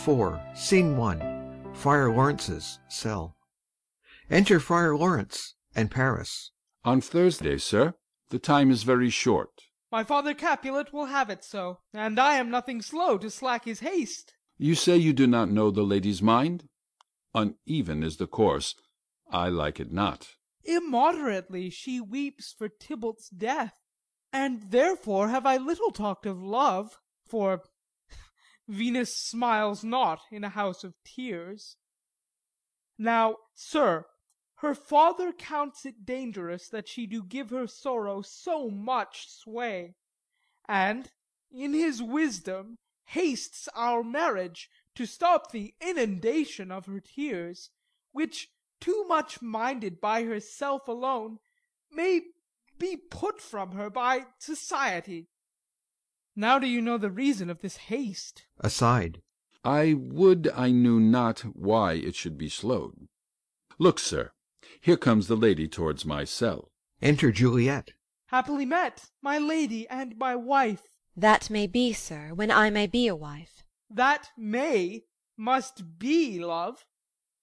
Act IV, Scene I. Friar Lawrence's cell. Enter FRIAR LAWRENCE and PARIS. On Thursday, sir. The time is very short. My father Capulet will have it so, And I am nothing slow to slack his haste. You say you do not know the lady's mind? Uneven is the course; I like it not. Immoderately she weeps for Tybalt's death, And therefore have I little talked of love; For Venus smiles not in a house of tears. Now, sir, her father counts it dangerous That she do give her sorrow so much sway, And, in his wisdom, hastes our marriage, To stop the inundation of her tears, Which, too much minded by herself alone, May be put from her by society. Now do you know the reason of this haste. [Aside.] I would I knew not why it should be slowed. Look, sir, here comes the lady towards my cell. Enter JULIET. Happily met, my lady and my wife! That may be, sir, when I may be a wife. That may must be, love,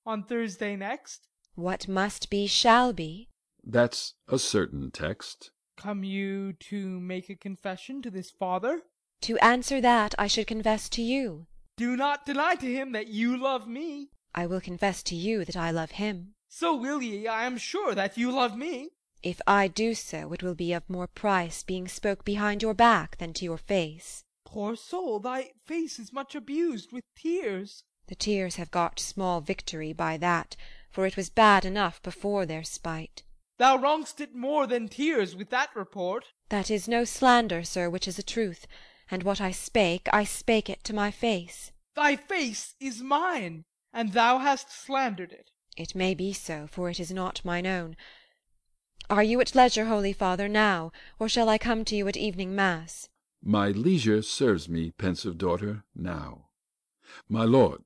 on Thursday next. What must be shall be. That's a certain text. Come you to make a confession to this father? To answer that I should confess to you. Do not deny to him that you love me. I will confess to you that I love him. So will ye, I am sure, that you love me. If I do so, it will be of more price being spoke behind your back than to your face. Poor soul, thy face is much abused with tears. The tears have got small victory by that, for it was bad enough before their spite. Thou wrong'st it more than tears with that report. That is no slander, sir, which is a truth, and what I spake, I spake it to my face. Thy face is mine, and thou hast slandered it. It may be so, for it is not mine own. Are you at leisure, holy father, now, or shall I come to you at evening mass? My leisure serves me, pensive daughter, now. My lord,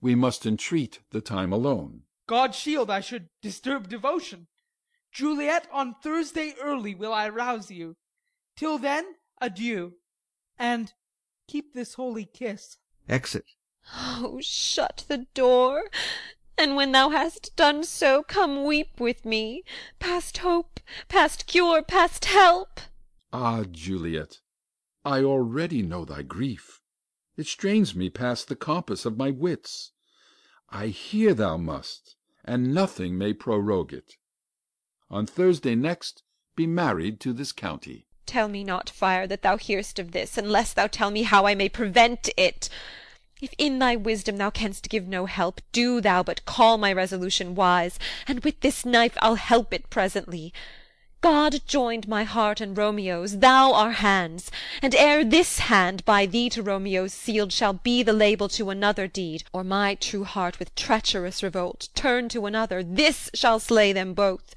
we must entreat the time alone. God shield I should disturb devotion! Juliet, on Thursday early will I rouse you. Till then, adieu, and keep this holy kiss. [Exit.] Oh, shut the door! And when thou hast done so, come weep with me, Past hope, past cure, past help. Ah, Juliet, I already know thy grief; It strains me past the compass of my wits. I hear thou must, and nothing may prorogue it. On Thursday next be married to this county. Tell me not, friar, that thou hear'st of this, Unless thou tell me how I may prevent it. If in thy wisdom thou canst give no help, Do thou but call my resolution wise, And with this knife I'll help it presently. God joined my heart and Romeo's, thou our hands; And ere this hand by thee to Romeo's sealed Shall be the label to another deed, Or my true heart with treacherous revolt Turn to another, this shall slay them both.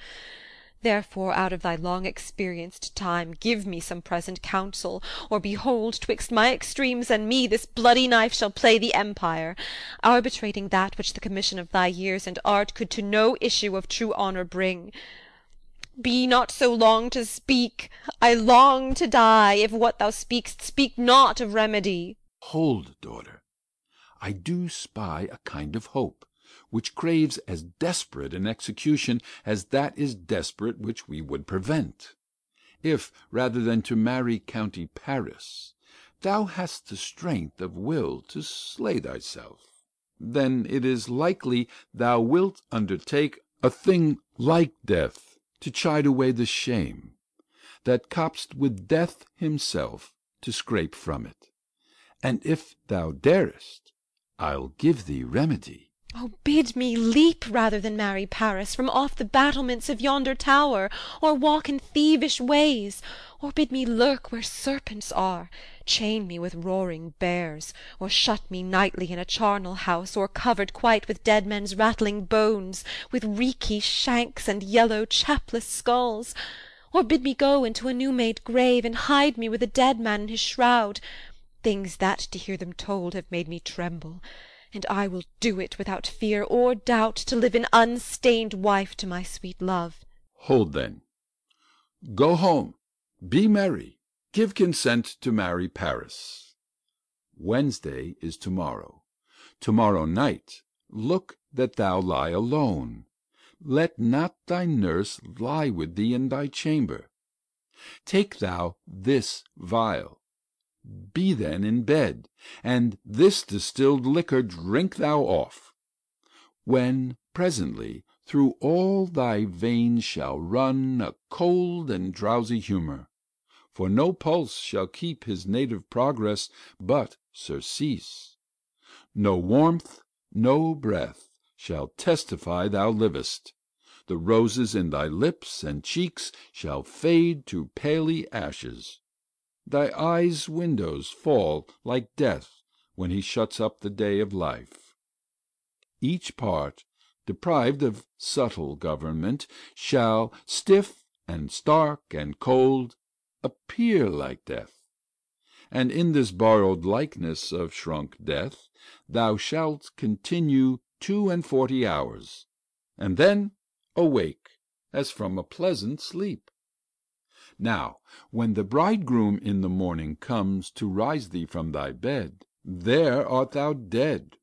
Therefore out of thy long experienced time Give me some present counsel, or behold, 'Twixt my extremes and me this bloody knife Shall play the empire, arbitrating that Which the commission of thy years and art Could to no issue of true honour bring. Be not so long to speak; I long to die, If what thou speak'st speak not of remedy. Hold, daughter; I do spy a kind of hope which craves as desperate an execution as that is desperate which we would prevent. If, rather than to marry county Paris, thou hast the strength of will to slay thyself, then it is likely thou wilt undertake a thing like death to chide away the shame that cop'st with death himself to scrape from it. And if thou darest, I'll give thee remedy. O, bid me leap rather than marry Paris From off the battlements of yonder tower, Or walk in thievish ways, or bid me lurk Where serpents are, chain me with roaring bears, Or shut me nightly in a charnel house O'ercovered quite with dead men's rattling bones, With reeky shanks and yellow chapless skulls; Or bid me go into a new made grave And hide me with a dead man in his shroud. Things that, to hear them told, have made me tremble and I will do it without fear or doubt To live an unstained wife to my sweet love. Hold then. Go home, be merry, give consent To marry Paris. Wednesday is to morrow. To morrow night look that thou lie alone, Let not thy nurse lie with thee in thy chamber. Take thou this vial, be then in bed, And this distilled liquor drink thou off, When presently through all thy veins shall run A cold and drowsy humour; for no pulse Shall keep his native progress, but surcease; No warmth, no breath, shall testify thou livest; The roses in thy lips and cheeks shall fade To paly ashes; thy eyes' windows fall Like Death when he shuts up the day of life; Each part, deprived of subtle government, Shall, stiff and stark and cold, appear like Death; And in this borrowed likeness of shrunk Death Thou shalt continue two and forty hours, And then awake as from a pleasant sleep. Now when the bridegroom in the morning comes To rise thee from thy bed, there art thou dead;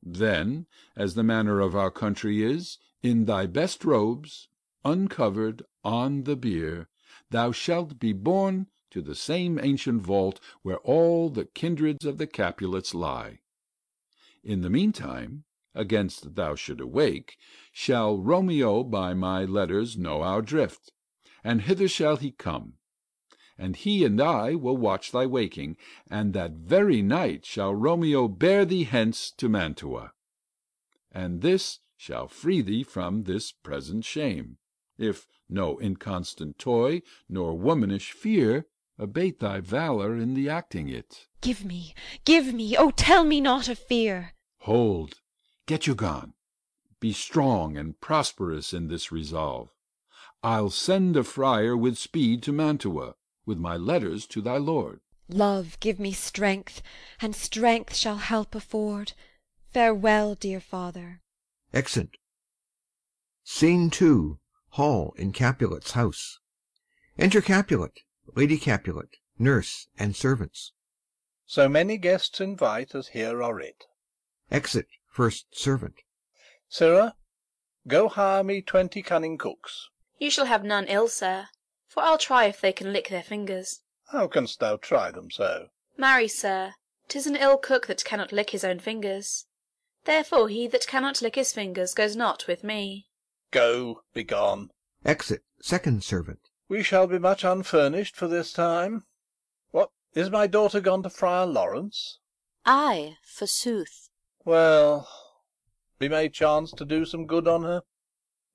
Then, as the manner of our country is, In thy best robes, uncovered, on the bier, Thou shalt be borne to the same ancient vault Where all the kindreds of the Capulets lie. In the meantime, against thou should awake, Shall Romeo by my letters know our drift, And hither shall he come; and he and I Will watch thy waking, and that very night Shall Romeo bear thee hence to Mantua; And this shall free thee from this present shame, If no inconstant toy nor womanish fear Abate thy valour in the acting it. Give me, give me! O tell me not of fear! Hold, get you gone; be strong and prosperous In this resolve. I'll send a friar with speed To Mantua, with my letters to thy lord. Love give me strength, and strength shall help afford. Farewell, dear father. Exit. SCENE II. Hall in Capulet's house. Enter Capulet, Lady Capulet, Nurse, and servants. So many guests invite as here are writ. Exit First Servant. Sirrah, go hire me twenty cunning cooks. You shall have none ill, sir, for I'll try if they can lick their fingers. How canst thou try them so? Marry, sir, 'tis an ill cook that cannot lick his own fingers. Therefore he that cannot lick his fingers goes not with me. Go, begone. Exit Second Servant. We shall be much unfurnished for this time. What, is my daughter gone to Friar Lawrence? Ay, forsooth. Well, we may chance to do some good on her.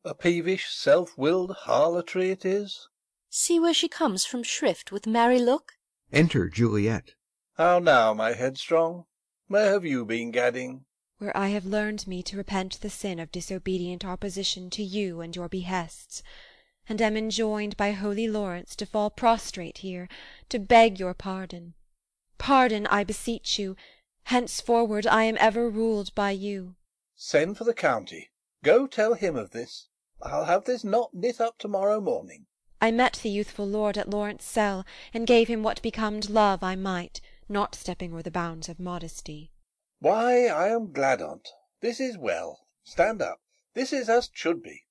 A peevish, self-willed harlotry it is. See where she comes from shrift with merry look. Enter Juliet. How now, my headstrong? Where have you been gadding? Where I have learned me to repent the sin of disobedient opposition to you and your behests, and am enjoined by holy Lawrence to fall prostrate here, to beg your pardon. Pardon, I beseech you; henceforward I am ever ruled by you. Send for the county. Go tell him of this. I'll have this knot knit up to-morrow morning. I met the youthful lord at Lawrence' cell, and gave him what becomed love I might, not stepping o'er the bounds of modesty. Why, I am glad on't. This is well. Stand up. This is as't should be.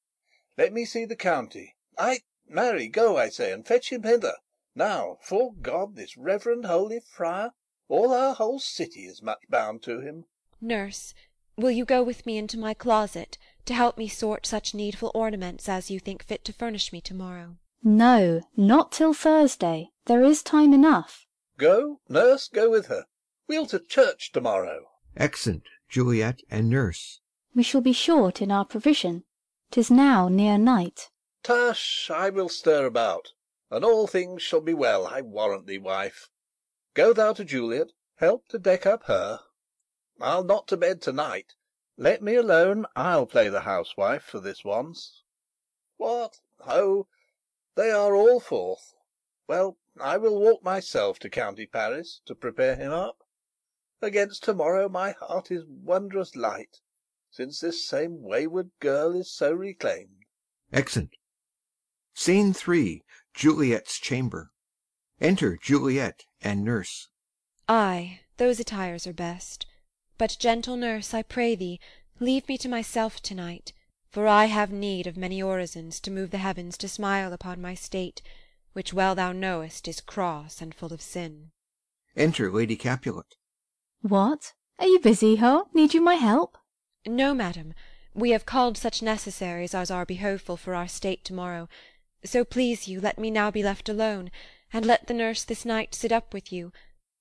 Let me see the county. Ay, marry, go, I say, and fetch him hither. now. Now, 'fore God, this reverend holy friar, all our whole city is much bound to him. Nurse, will you go with me into my closet, to help me sort such needful ornaments as you think fit to furnish me to-morrow? No, not till Thursday. There is time enough. Go, nurse, go with her. We'll to church to-morrow. Exit Juliet and Nurse. We shall be short in our provision. 'Tis now near night. Tush, I will stir about, and all things shall be well, I warrant thee, wife. Go thou to Juliet, help to deck up her. I'll not to bed to-night. Let me alone, I'll play the housewife for this once. What, ho! they are all forth. Well, I will walk myself to County Paris, to prepare him up. Against to-morrow my heart is wondrous light, Since this same wayward girl is so reclaimed. Exit. SCENE III. Juliet's chamber. Enter Juliet and Nurse. Ay, those attires are best. But, gentle nurse, I pray thee, leave me to myself to night, for I have need of many orisons to move the heavens to smile upon my state, which well thou knowest is cross and full of sin. Enter Lady Capulet. What? Are you busy, Ho? Need you my help? No, madam, we have called such necessaries as are behoveful for our state to-morrow. So please you, let me now be left alone, and let the nurse this night sit up with you,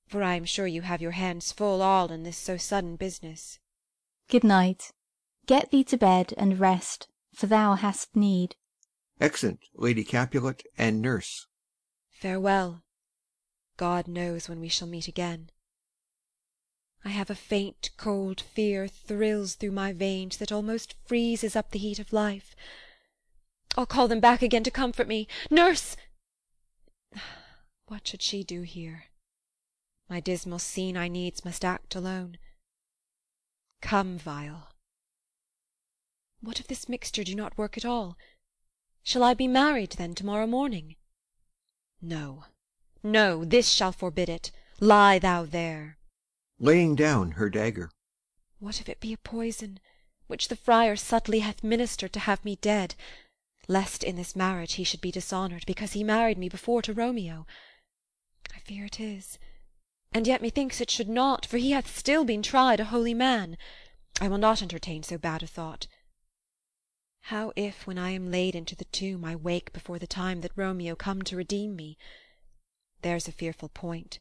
for I am sure you have your hands full all in this so sudden business. Good night. Get thee to bed and rest, for thou hast need. Exeunt Lady Capulet and Nurse. Farewell. God knows when we shall meet again. I have a faint cold fear thrills through my veins that almost freezes up the heat of life. I'll call them back again to comfort me. Nurse! What should she do here? My dismal scene I needs must act alone. Come, vial. What if this mixture do not work at all? Shall I be married, then, to-morrow morning? No, no, this shall forbid it. Lie thou there. laying down her dagger. What if it be a poison, which the friar subtly hath ministered to have me dead, lest in this marriage he should be dishonoured, because he married me before to Romeo? I fear it is. And yet methinks it should not, for he hath still been tried a holy man. I will not entertain so bad a thought. How if, when I am laid into the tomb, I wake before the time that Romeo come to redeem me? There's a fearful point.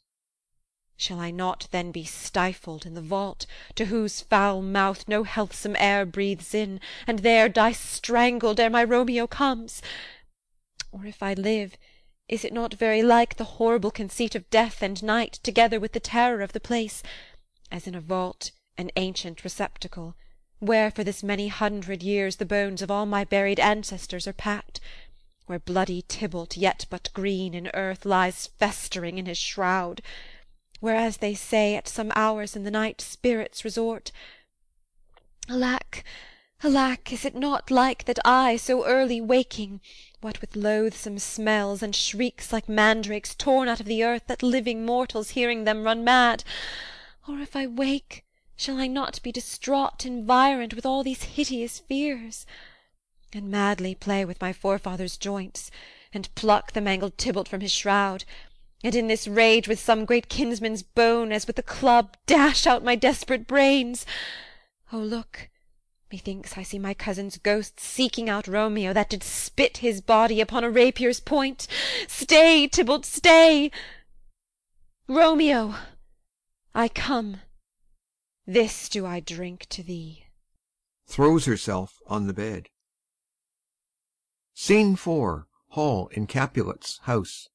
Shall I not then be stifled in the vault, to whose foul mouth no healthsome air breathes in, and there die strangled ere my Romeo comes? Or if I live, is it not very like the horrible conceit of death and night, together with the terror of the place, as in a vault, an ancient receptacle, where for this many hundred years the bones of all my buried ancestors are packed, where bloody Tybalt, yet but green in earth, lies festering in his shroud, where, as they say, at some hours in the night spirits resort? Alack, alack, is it not like that I, so early waking, what with loathsome smells, and shrieks like mandrakes torn out of the earth, that living mortals hearing them run mad? Or if I wake, shall I not be distraught environed with all these hideous fears? And madly play with my forefather's joints, and pluck the mangled Tybalt from his shroud, and in this rage with some great kinsman's bone, as with a club, dash out my desperate brains? O look! Methinks I see my cousin's ghost seeking out Romeo, that did spit his body upon a rapier's point. Stay, Tybalt, stay! Romeo, I come. This do I drink to thee. Throws herself on the bed. SCENE IV. Hall in Capulet's house.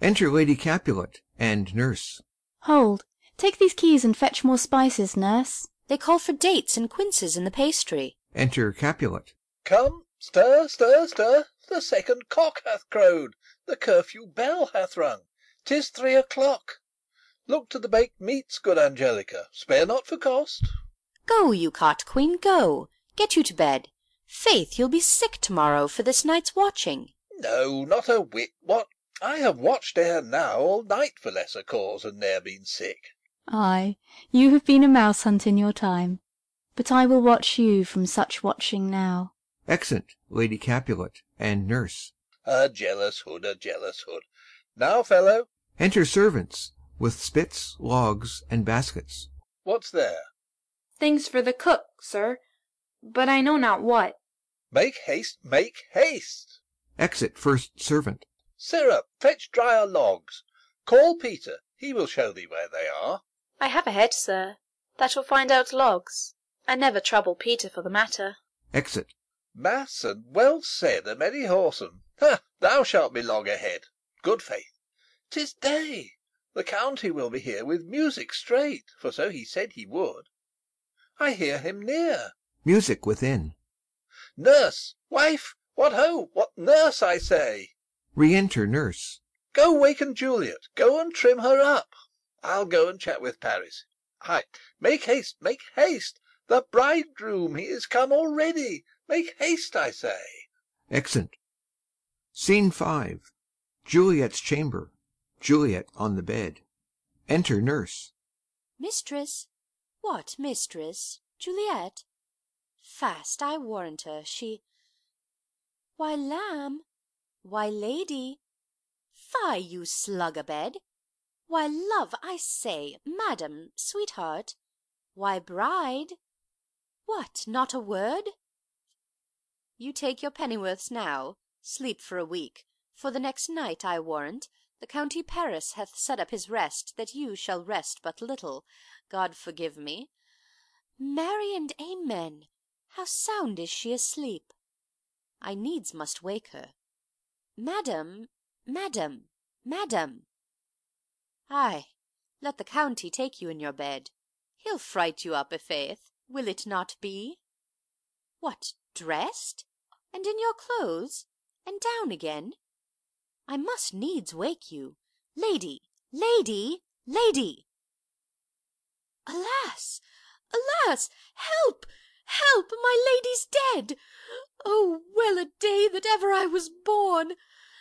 Enter Lady Capulet and Nurse. Hold, take these keys and fetch more spices, nurse. They call for dates and quinces in the pastry. Enter Capulet. Come, stir, stir, stir. The second cock hath crowed, the curfew bell hath rung. 'Tis three o'clock. Look to the baked meats, good Angelica. Spare not for cost. Go, you cot queen, go. Get you to bed. Faith, you'll be sick to-morrow for this night's watching. No, not a whit. What? I have watched ere now all night for lesser cause, and ne'er been sick. Ay, you have been a mouse hunt in your time. But I will watch you from such watching now. [Exit Lady Capulet and Nurse. A jealous hood, a jealous hood. Now, fellow, Enter servants with spits, logs, and baskets. what's there? Things for the cook, sir, but I know not what. Make haste, make haste. Exit First Servant. Sirrah, fetch drier logs. Call Peter, he will show thee where they are. I have a head, sir, that will find out logs. I never trouble Peter for the matter. Exit. Mass and well said, a merry whoreson. Ha! Thou shalt be loggerhead. Good faith. 'Tis day. The county will be here with music straight, for so he said he would. I hear him near. Music within. Nurse! Wife! What ho! What nurse, I say! Re-enter Nurse. Go waken Juliet. Go and trim her up. I'll go and chat with Paris. Ay, make haste, make haste. The bridegroom, he is come already. Make haste, I say. [Exit.] Scene V. Juliet's chamber. Juliet on the bed. Enter Nurse. Mistress, What, mistress? Juliet? Fast, I warrant her, she Why, lamb! Why, lady! Fie, you slug a bed! Why, love, I say, madam, sweetheart! Why, bride! What, not a word? You take your pennyworths now, sleep for a week, for the next night, I warrant, the county Paris hath set up his rest that you shall rest but little, God forgive me. Marry and amen! How sound is she asleep! I needs must wake her. Madam, madam, madam! Ay, let the county take you in your bed. He'll fright you up, i'faith, will it not be? What, dressed? and in your clothes? and down again? I must needs wake you. Lady, lady, lady! Alas! alas! help! help! my lady's dead! Oh, well a day that ever I was born!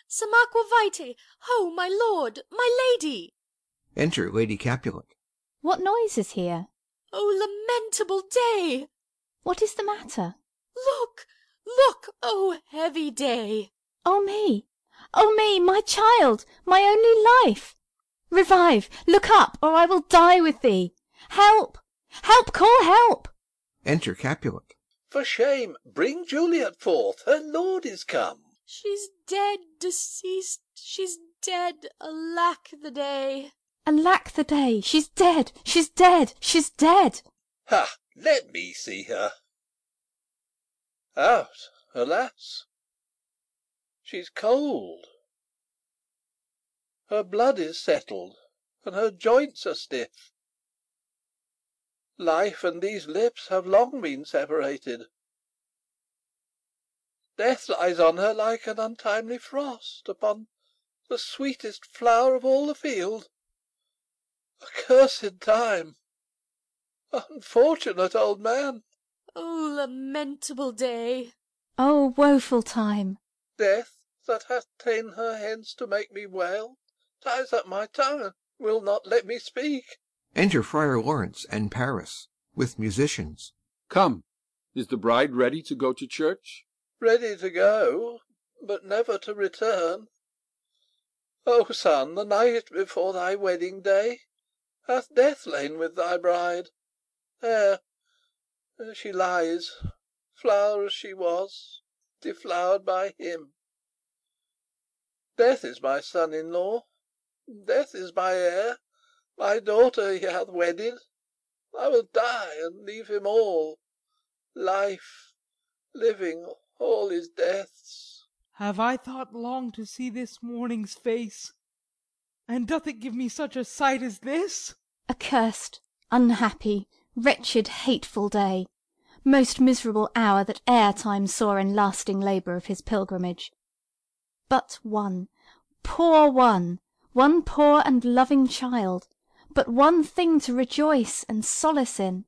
Some aqua vitae! Ho, my lord, my lady! Enter Lady Capulet. What noise is here? Oh, lamentable day! What is the matter? Look, look! Oh, heavy day! Oh me! Oh me! My child! My only life! Revive! Look up, or I will die with thee! Help! Help! Call help! Enter Capulet. For shame! Bring Juliet forth. Her lord is come. She's dead, deceased, she's dead, alack the day! Alack the day! She's dead! She's dead! She's dead! Ha! Let me see her. Out, alas! She's cold. Her blood is settled, and her joints are stiff. Life and these lips have long been separated. Death lies on her like an untimely frost Upon the sweetest flower of all the field. Accursed time! Unfortunate old man! Oh, lamentable day! Oh, woeful time! Death, that hath ta'en her hence to make me wail, Ties up my tongue, and will not let me speak. Enter Friar Lawrence and Paris, with musicians. Come, is the bride ready to go to church? Ready to go, but never to return. O son, the night before thy wedding day Hath death lain with thy bride. There, she lies, flower as she was, deflowered by him. Death is my son in law, death is my heir, My daughter he hath wedded. I will die And leave him all. Life, living, all is death's. Have I thought long to see this morning's face? And doth it give me such a sight as this? Accursed, unhappy, wretched, hateful day! Most miserable hour that e'er time saw In lasting labour of his pilgrimage! But one, poor one, one poor and loving child, But one thing to rejoice and solace in,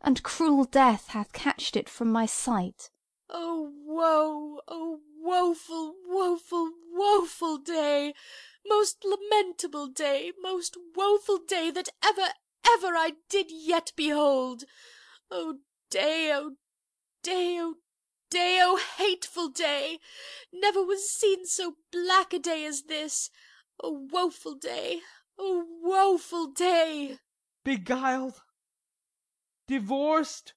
And cruel death hath catched it from my sight. Oh, woe! Oh, woeful, woeful, woeful day! Most lamentable day, most woeful day That ever, ever I did yet behold! Oh day, oh day, oh day, oh hateful day! Never was seen so black a day as this. Oh woeful day, oh woeful day! Beguiled, divorced,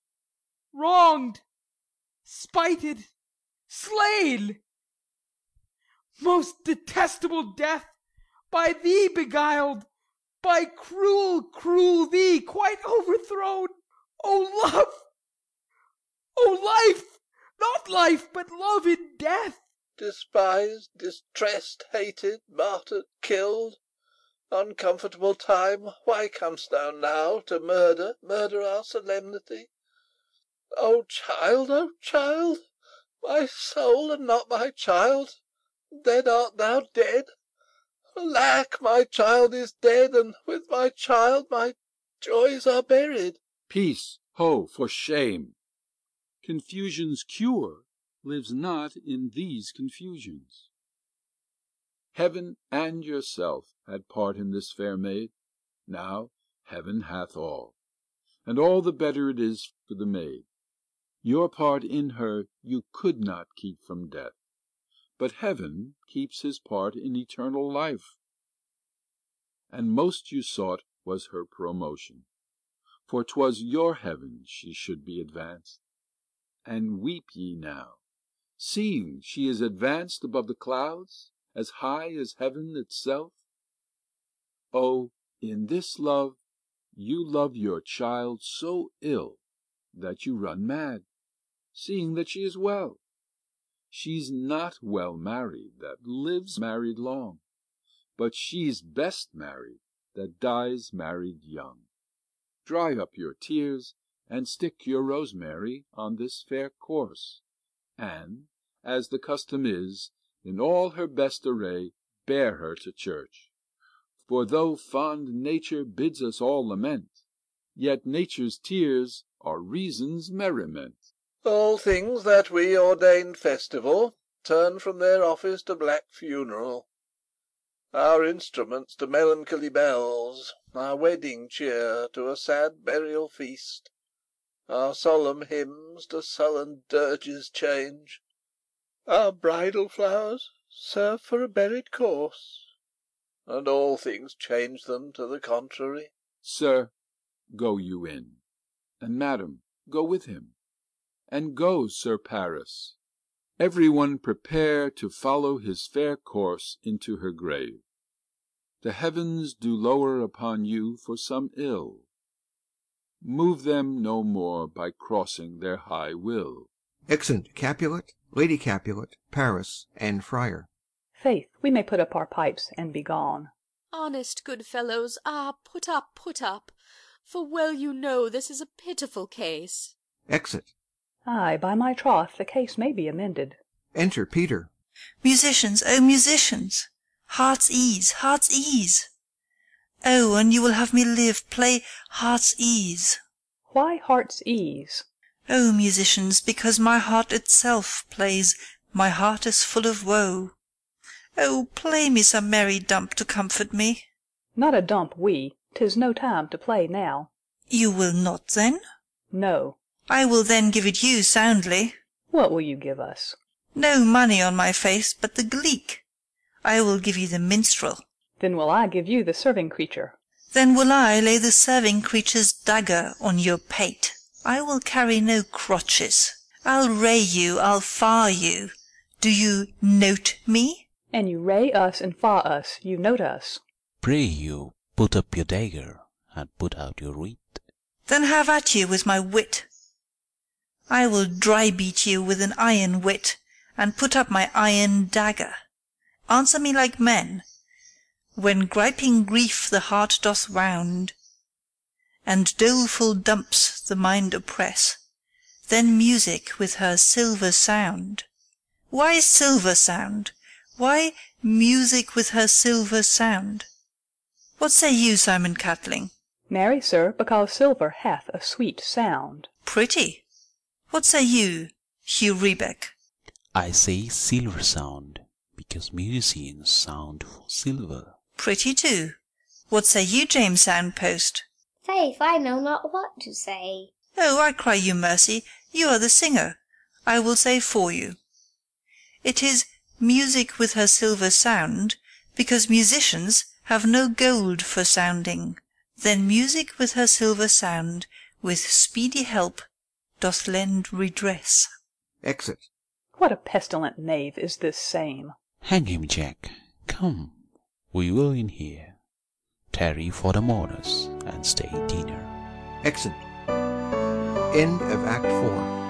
wronged, spited, slain! Most detestable death, by thee beguiled, By cruel, cruel thee quite overthrown! O love! O life! Not life, but love in death! Despised, distressed, hated, martyred, killed! Uncomfortable time, why com'st thou now To murder, murder our solemnity? O child, O child! my soul, and not my child! Dead art thou, dead! Alack, my child is dead, And with my child my joys are buried. Peace, ho, for shame! Confusion's cure lives not in these confusions. Heaven and yourself had part in this fair maid; now heaven hath all. and all the better it is for the maid. Your part in her you could not keep from death, but Heaven keeps his part in eternal life. And most you sought was her promotion, for 'twas your heaven she should be advanced. And weep ye now, seeing she is advanced above the clouds, as high as heaven itself? Oh, in this love you love your child so ill that you run mad, seeing that she is well. She's not well married that lives married long, but she's best married that dies married young. Dry up your tears, and stick your rosemary on this fair corse, and, as the custom is, in all her best array bear her to church. For though fond nature bids us all lament, Yet nature's tears are reason's merriment. All things that we ordained festival Turn from their office to black funeral; Our instruments to melancholy bells, Our wedding cheer to a sad burial feast, Our solemn hymns to sullen dirges change, Our bridal flowers serve for a buried corse and all things change them to the contrary. Sir, go you in, and madam, go with him, and go Sir Paris. Every one prepare to follow his fair course into her grave. The heavens do lower upon you for some ill. Move them no more by crossing their high will. Exeunt Capulet, Lady Capulet, Paris, and Friar. Faith, we may put up our pipes and be gone. Honest good fellows, ah, put up, put up, for well you know this is a pitiful case. Exit. Ay, by my troth, the case may be amended. Enter Peter. Musicians, O musicians! Heart's ease, heart's ease! Oh, and you will have me live, play heart's ease. Why heart's ease? O musicians, because my heart itself plays My heart is full of woe. Oh, play me some merry dump to comfort me. Not a dump we; 'tis no time to play now. You will not, then? No. I will then give it you soundly. What will you give us? No money on my face, but the gleek. I will give you the minstrel. Then will I give you the serving creature. Then will I lay the serving creature's dagger on your pate. I will carry no crotches. I'll ray you, I'll far you. Do you note me? And you ray us and fa us, you note us. Pray you put up your dagger, and put out your wit. Then have at you with my wit. I will dry beat you with an iron wit, and put up my iron dagger. Answer me like men. When griping grief the heart doth wound, And doleful dumps the mind oppress, Then music with her silver sound. Why silver sound? Why music with her silver sound? What say you, Simon Catling? Marry, sir, because silver hath a sweet sound. Pretty. What say you, Hugh Rebeck? I say silver sound, because musicians sound for silver. Pretty too. What say you, James Soundpost? Faith, I know not what to say. Oh, I cry you mercy, you are the singer. I will say for you. It is music with her silver sound, because musicians have no gold for sounding. Then music with her silver sound, with speedy help, doth lend redress. Exit. What a pestilent knave is this same! Hang him, Jack. Come, we will in here. Tarry for the mourners, and stay dinner. Exit. End of Act 4.